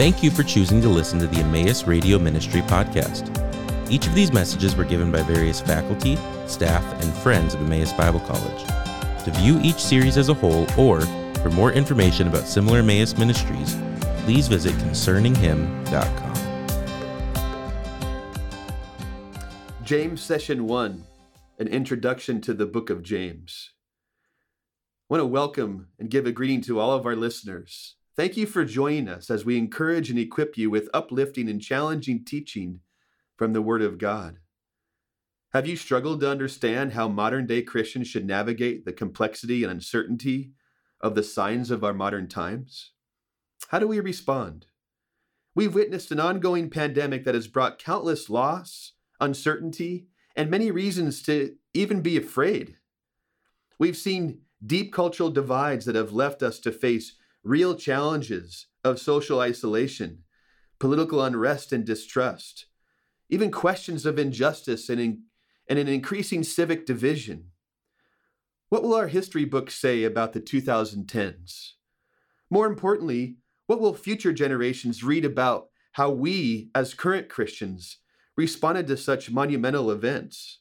Thank you for choosing to listen to the Emmaus Radio Ministry podcast. Each of these messages were given by various faculty, staff, and friends of Emmaus Bible College. To view each series as a whole or for more information about similar Emmaus ministries, please visit concerninghim.com. James Session 1 An Introduction to the Book of James. I want to welcome and give a greeting to all of our listeners. Thank you for joining us as we encourage and equip you with uplifting and challenging teaching from the Word of God. Have you struggled to understand how modern day Christians should navigate the complexity and uncertainty of the signs of our modern times? How do we respond? We've witnessed an ongoing pandemic that has brought countless loss, uncertainty, and many reasons to even be afraid. We've seen deep cultural divides that have left us to face real challenges of social isolation, political unrest and distrust, even questions of injustice and, in, and an increasing civic division. What will our history books say about the 2010s? More importantly, what will future generations read about how we, as current Christians, responded to such monumental events?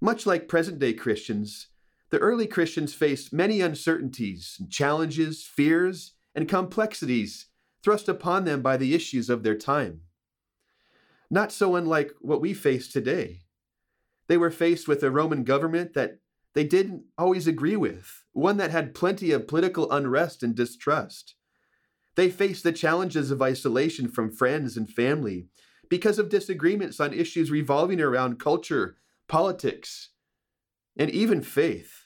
Much like present day Christians, the early Christians faced many uncertainties, challenges, fears, and complexities thrust upon them by the issues of their time. Not so unlike what we face today. They were faced with a Roman government that they didn't always agree with, one that had plenty of political unrest and distrust. They faced the challenges of isolation from friends and family because of disagreements on issues revolving around culture, politics, and even faith.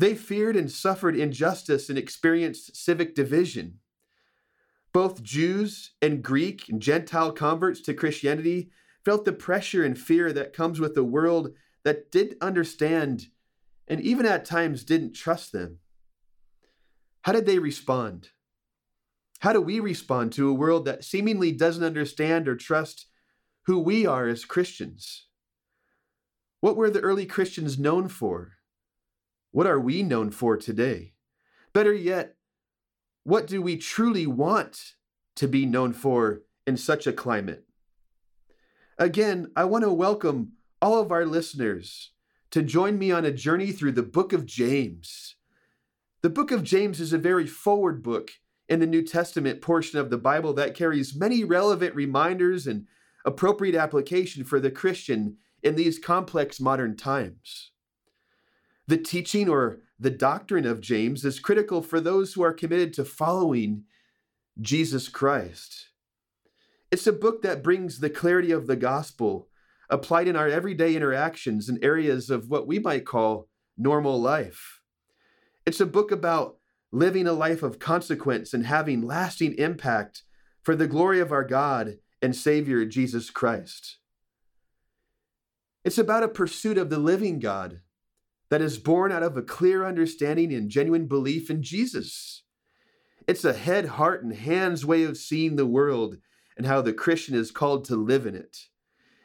They feared and suffered injustice and experienced civic division. Both Jews and Greek and Gentile converts to Christianity felt the pressure and fear that comes with a world that didn't understand and even at times didn't trust them. How did they respond? How do we respond to a world that seemingly doesn't understand or trust who we are as Christians? What were the early Christians known for? What are we known for today? Better yet, what do we truly want to be known for in such a climate? Again, I want to welcome all of our listeners to join me on a journey through the book of James. The book of James is a very forward book in the New Testament portion of the Bible that carries many relevant reminders and appropriate application for the Christian in these complex modern times. The teaching or the doctrine of James is critical for those who are committed to following Jesus Christ. It's a book that brings the clarity of the gospel applied in our everyday interactions in areas of what we might call normal life. It's a book about living a life of consequence and having lasting impact for the glory of our God and Savior Jesus Christ. It's about a pursuit of the living God that is born out of a clear understanding and genuine belief in Jesus. It's a head, heart, and hands way of seeing the world and how the Christian is called to live in it.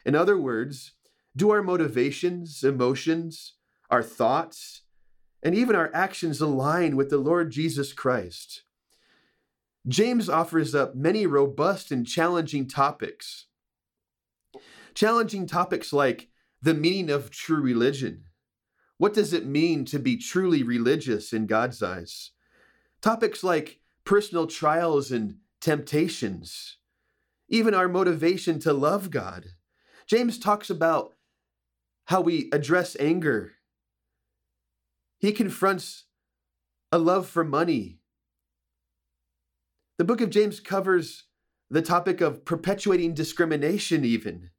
In other words, do our motivations, emotions, our thoughts, and even our actions align with the Lord Jesus Christ? James offers up many robust and challenging topics. Challenging topics like the meaning of true religion, what does it mean to be truly religious in God's eyes? Topics like personal trials and temptations, even our motivation to love God. James talks about how we address anger. He confronts a love for money. The book of James covers the topic of perpetuating discrimination, even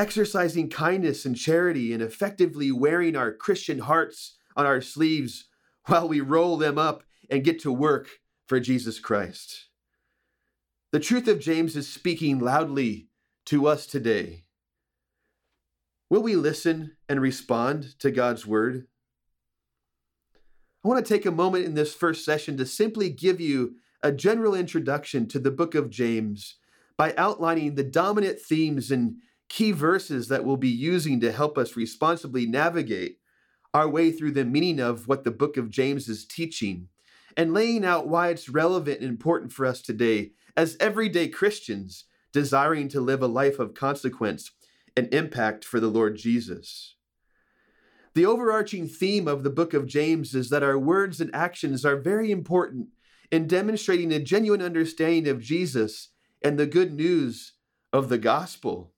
exercising kindness and charity, and effectively wearing our Christian hearts on our sleeves while we roll them up and get to work for Jesus Christ. The truth of James is speaking loudly to us today. Will we listen and respond to God's word? I want to take a moment in this first session to simply give you a general introduction to the book of James by outlining the dominant themes and key verses that we'll be using to help us responsibly navigate our way through the meaning of what the book of James is teaching and laying out why it's relevant and important for us today as everyday Christians desiring to live a life of consequence and impact for the Lord Jesus. The overarching theme of the book of James is that our words and actions are very important in demonstrating a genuine understanding of Jesus and the good news of the gospel.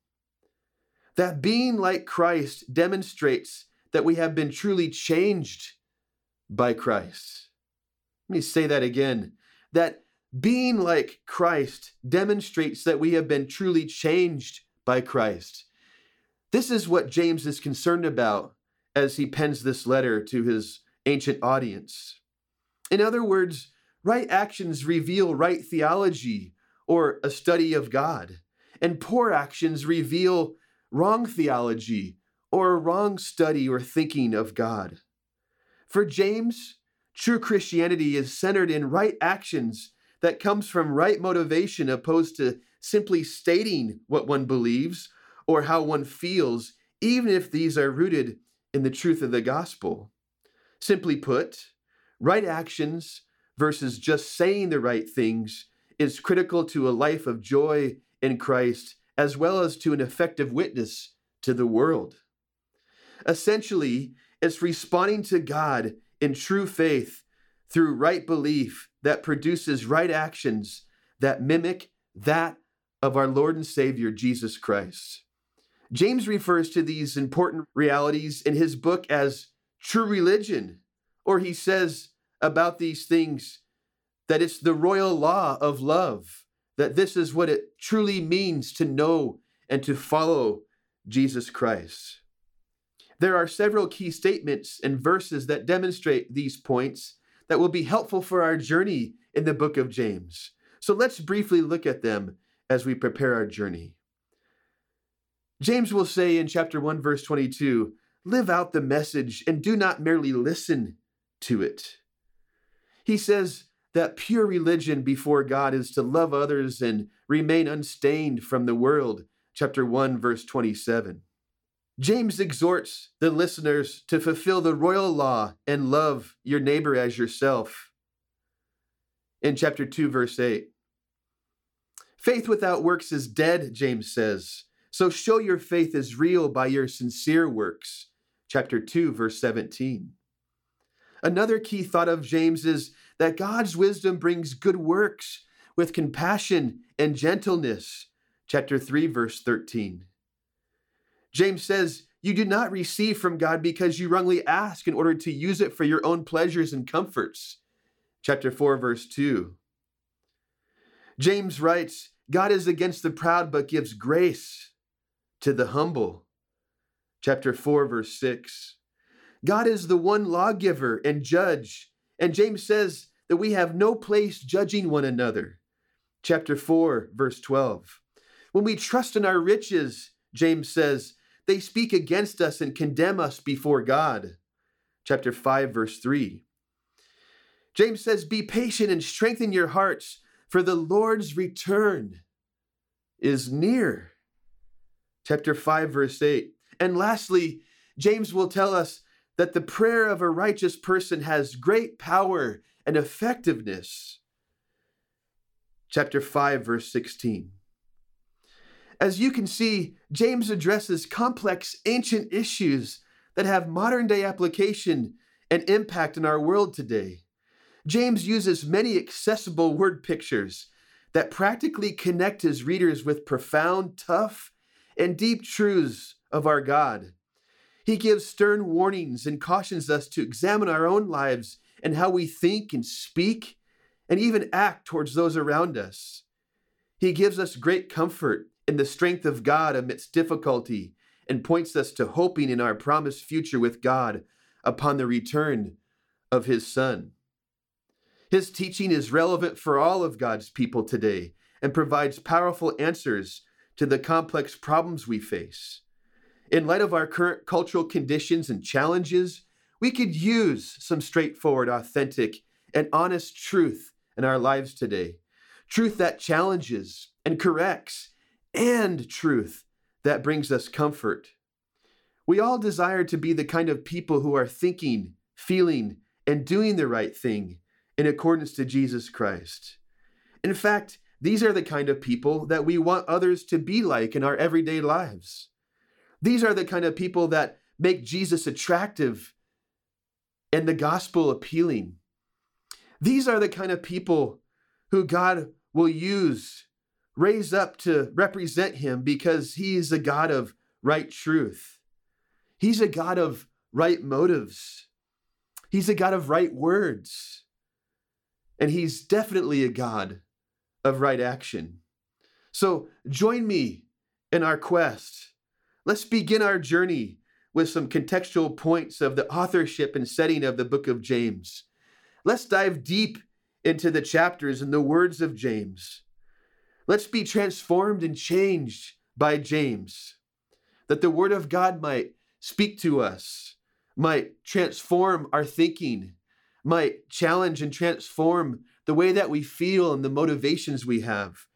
That being like Christ demonstrates that we have been truly changed by Christ. Let me say that again. That being like Christ demonstrates that we have been truly changed by Christ. This is what James is concerned about as he pens this letter to his ancient audience. In other words, right actions reveal right theology or a study of God, and poor actions reveal wrong theology or a wrong study or thinking of God. For James, true Christianity is centered in right actions that comes from right motivation opposed to simply stating what one believes or how one feels, even if these are rooted in the truth of the gospel. Simply put, right actions versus just saying the right things is critical to a life of joy in Christ as well as to an effective witness to the world. Essentially, it's responding to God in true faith through right belief that produces right actions that mimic that of our Lord and Savior Jesus Christ. James refers to these important realities in his book as true religion, or he says about these things that it's the royal law of love, that this is what it truly means to know and to follow Jesus Christ. There are several key statements and verses that demonstrate these points that will be helpful for our journey in the book of James. So let's briefly look at them as we prepare our journey. James will say in chapter 1, verse 22 live out the message and do not merely listen to it. He says that pure religion before God is to love others and remain unstained from the world. Chapter 1, verse 27. James exhorts the listeners to fulfill the royal law and love your neighbor as yourself. In chapter 2, verse 8. Faith without works is dead, James says. So show your faith is real by your sincere works. Chapter 2, verse 17. Another key thought of James is that God's wisdom brings good works with compassion and gentleness. Chapter 3, verse 13. James says, You do not receive from God because you wrongly ask in order to use it for your own pleasures and comforts. Chapter 4, verse 2. James writes, God is against the proud but gives grace to the humble. Chapter 4, verse 6. God is the one lawgiver and judge. And James says that we have no place judging one another. Chapter 4, verse 12. When we trust in our riches, James says, they speak against us and condemn us before God. Chapter 5, verse 3. James says, Be patient and strengthen your hearts, for the Lord's return is near chapter 5, verse 8. And lastly, James will tell us that the prayer of a righteous person has great power and effectiveness. Chapter 5, verse 16. As you can see, James addresses complex ancient issues that have modern day application and impact in our world today. James uses many accessible word pictures that practically connect his readers with profound, tough, and deep truths of our God. He gives stern warnings and cautions us to examine our own lives and how we think and speak and even act towards those around us. He gives us great comfort in the strength of God amidst difficulty and points us to hoping in our promised future with God upon the return of His Son. His teaching is relevant for all of God's people today and provides powerful answers to the complex problems we face. In light of our current cultural conditions and challenges, we could use some straightforward, authentic, and honest truth in our lives today. Truth that challenges and corrects, and truth that brings us comfort. We all desire to be the kind of people who are thinking, feeling, and doing the right thing in accordance to Jesus Christ. In fact, these are the kind of people that we want others to be like in our everyday lives. These are the kind of people that make Jesus attractive and the gospel appealing. These are the kind of people who God will use, raise up to represent him because he is a God of right truth. He's a God of right motives. He's a God of right words. And he's definitely a God of right action. So join me in our quest. Let's begin our journey with some contextual points of the authorship and setting of the book of James. Let's dive deep into the chapters and the words of James. Let's be transformed and changed by James, that the word of God might speak to us, might transform our thinking, might challenge and transform the way that we feel and the motivations we have,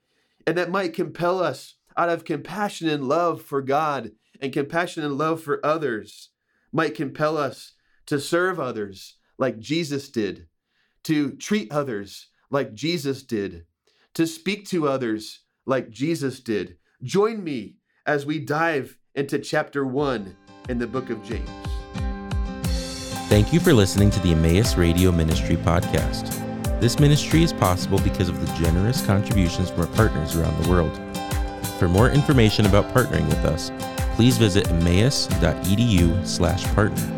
and that might compel us out of compassion and love for God and compassion and love for others, might compel us to serve others like Jesus did, to treat others like Jesus did, to speak to others like Jesus did. Join me as we dive into chapter one in the book of James. Thank you for listening to the Emmaus Radio Ministry podcast. This ministry is possible because of the generous contributions from our partners around the world. For more information about partnering with us, please visit emmaus.edu/partner.